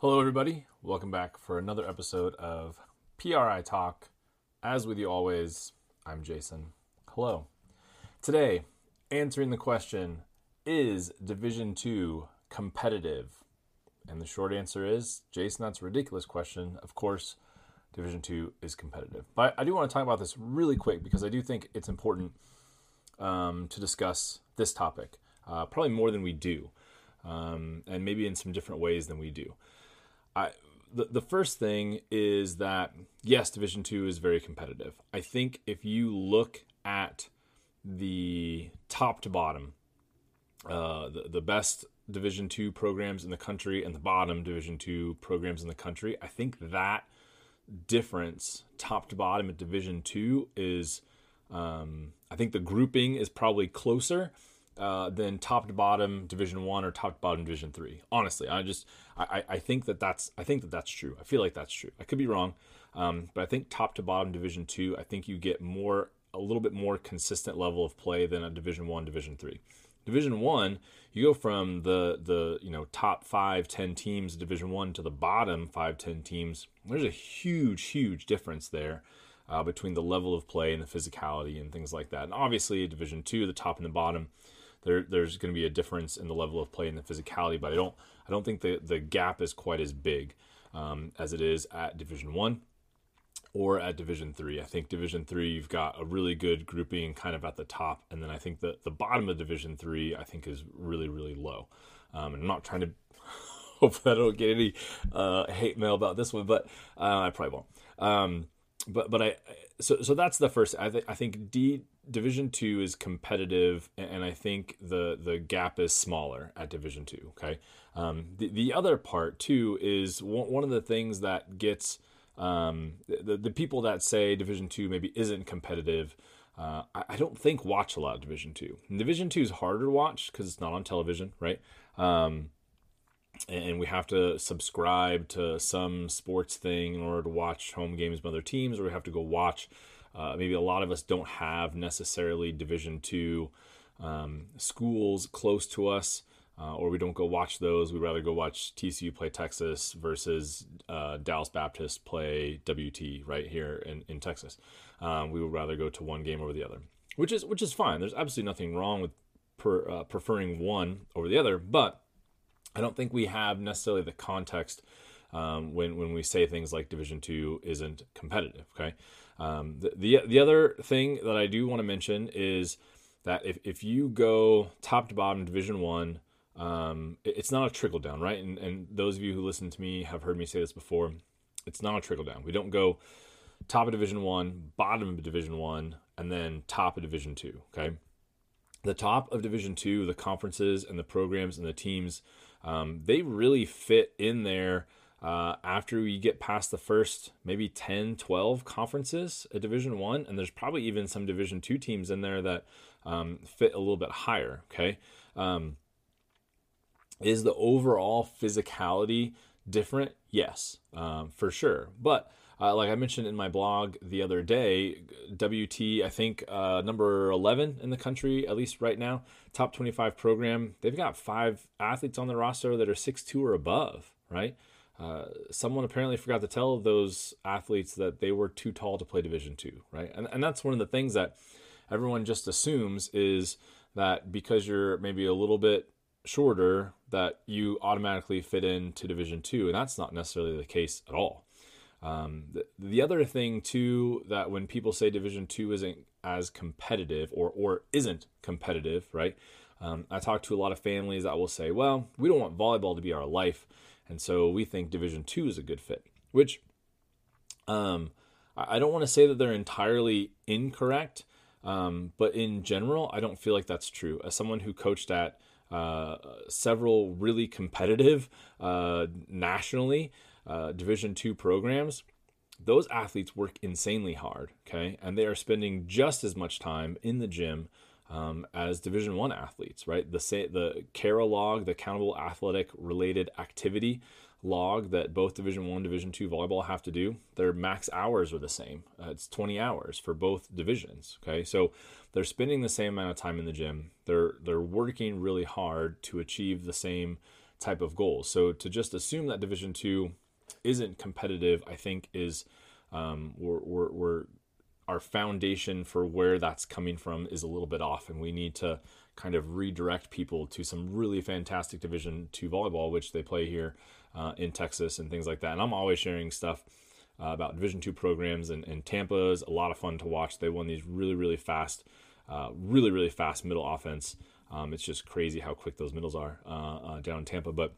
Hello, everybody. Welcome back for another episode of PRI Talk. As with you always, I'm Jason. Hello. Today, answering the question Is Division 2 competitive? And the short answer is Jason, that's a ridiculous question. Of course, Division 2 is competitive. But I do want to talk about this really quick because I do think it's important um, to discuss this topic, uh, probably more than we do, um, and maybe in some different ways than we do. I, the, the first thing is that yes, Division Two is very competitive. I think if you look at the top to bottom, uh, the, the best Division Two programs in the country and the bottom Division Two programs in the country, I think that difference, top to bottom at Division Two, is um, I think the grouping is probably closer uh, than top to bottom Division One or top to bottom Division Three. Honestly, I just I, I think that that's I think that that's true. I feel like that's true. I could be wrong, um, but I think top to bottom Division Two. I think you get more a little bit more consistent level of play than a Division One, Division Three. Division One, you go from the the you know top five ten teams Division One to the bottom five ten teams. There's a huge huge difference there. Uh, between the level of play and the physicality and things like that. And obviously, Division Two, the top and the bottom, there there's going to be a difference in the level of play and the physicality, but I don't I don't think the the gap is quite as big um, as it is at Division One or at Division Three. I think Division Three you've got a really good grouping kind of at the top, and then I think the the bottom of Division Three I think is really really low. Um, and I'm not trying to hope that I don't get any uh, hate mail about this one, but uh, I probably won't. Um, but but I so so that's the first. I think I think D Division Two is competitive, and I think the the gap is smaller at Division Two. Okay, um, the the other part too is one, of the things that gets um, the the people that say Division Two maybe isn't competitive. Uh, I, I, don't think watch a lot of Division Two. Division Two is harder to watch because it's not on television, right? Um, and we have to subscribe to some sports thing in order to watch home games from other teams, or we have to go watch uh, maybe a lot of us don't have necessarily Division two um, schools close to us, uh, or we don't go watch those. We'd rather go watch TCU play Texas versus uh, Dallas Baptist play WT right here in, in Texas. Um, we would rather go to one game over the other, which is which is fine. There's absolutely nothing wrong with per, uh, preferring one over the other, but I don't think we have necessarily the context um, when when we say things like Division Two isn't competitive. Okay, um, the, the, the other thing that I do want to mention is that if, if you go top to bottom Division One, um, it, it's not a trickle down, right? And, and those of you who listen to me have heard me say this before. It's not a trickle down. We don't go top of Division One, bottom of Division One, and then top of Division Two. Okay, the top of Division Two, the conferences and the programs and the teams, um, they really fit in there uh, after we get past the first maybe 10 12 conferences at division one and there's probably even some division two teams in there that um, fit a little bit higher okay? Um, is the overall physicality different? Yes um, for sure. But uh, like I mentioned in my blog the other day, WT, I think uh, number 11 in the country, at least right now, top 25 program. They've got five athletes on the roster that are 6'2 or above, right? Uh, someone apparently forgot to tell those athletes that they were too tall to play Division two, right? And and that's one of the things that everyone just assumes is that because you're maybe a little bit shorter, that you automatically fit into Division two, and that's not necessarily the case at all. Um, the, the other thing too that when people say Division two isn't as competitive or or isn't competitive, right? Um, I talk to a lot of families that will say, "Well, we don't want volleyball to be our life." And so we think Division Two is a good fit, which um, I don't want to say that they're entirely incorrect, um, but in general, I don't feel like that's true. As someone who coached at uh, several really competitive uh, nationally uh, Division Two programs, those athletes work insanely hard. Okay, and they are spending just as much time in the gym um, as Division One athletes, right? The the CARA log, the accountable athletic related activity log that both Division One, Division Two volleyball have to do, their max hours are the same. Uh, it's 20 hours for both divisions. Okay, so they're spending the same amount of time in the gym. They're they're working really hard to achieve the same type of goals. So to just assume that Division two isn't competitive, I think is um, we're, we're, we're our foundation for where that's coming from is a little bit off, and we need to kind of redirect people to some really fantastic Division two volleyball, which they play here uh, in Texas and things like that. And I'm always sharing stuff uh, about Division two programs, and, and Tampa is a lot of fun to watch. They won these really really fast, uh, really really fast middle offense. Um, it's just crazy how quick those middles are uh, uh, down in Tampa, but.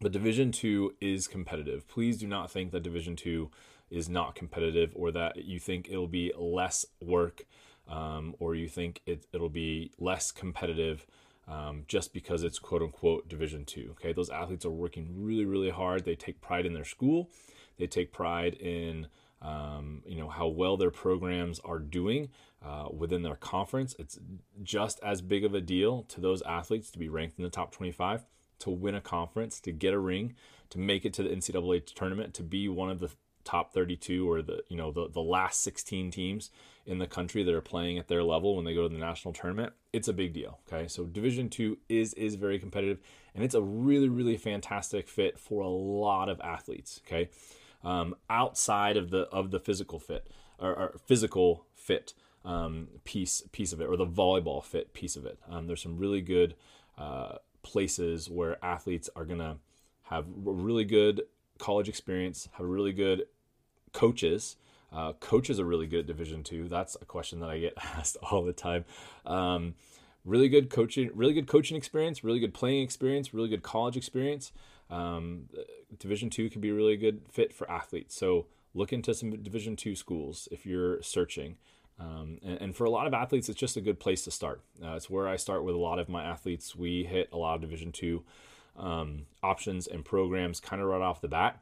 But Division Two is competitive. Please do not think that Division Two is not competitive or that you think it'll be less work um, or you think it, it'll be less competitive um, just because it's quote unquote division two okay? Those athletes are working really really hard. They take pride in their school. They take pride in um, you know how well their programs are doing uh, within their conference. It's just as big of a deal to those athletes to be ranked in the top 25 to win a conference to get a ring to make it to the ncaa tournament to be one of the top 32 or the you know the, the last 16 teams in the country that are playing at their level when they go to the national tournament it's a big deal okay? So division 2 is is very competitive and it's a really really fantastic fit for a lot of athletes okay? Um, outside of the of the physical fit or, or physical fit um, piece piece of it or the volleyball fit piece of it. Um, there's some really good uh, places where athletes are gonna have really good college experience, have really good coaches. Uh, coaches are really good at Division two. That's a question that I get asked all the time. Um, really good coaching, really good coaching experience, really good playing experience, really good college experience. Um, Division two can be a really good fit for athletes. So look into some Division two schools if you're searching. Um, and, and, for a lot of athletes, it's just a good place to start. Uh, it's where I start with a lot of my athletes. We hit a lot of Division two um, options and programs kind of right off the bat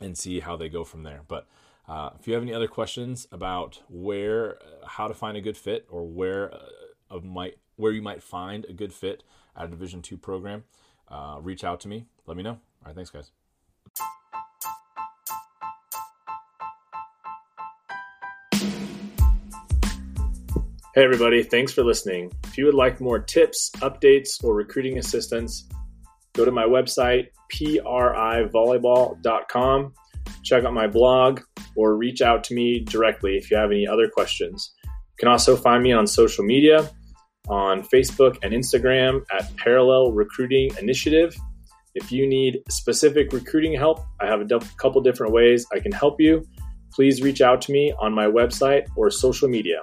and see how they go from there. But uh, if you have any other questions about where, uh, how to find a good fit, or where uh, might where you might find a good fit at a Division two program, uh, reach out to me. Let me know. All right, thanks, guys. Hey, everybody, thanks for listening. If you would like more tips, updates, or recruiting assistance, go to my website, privolleyball.com, check out my blog, or reach out to me directly if you have any other questions. You can also find me on social media on Facebook and Instagram at Parallel Recruiting Initiative. If you need specific recruiting help, I have a couple different ways I can help you. Please reach out to me on my website or social media.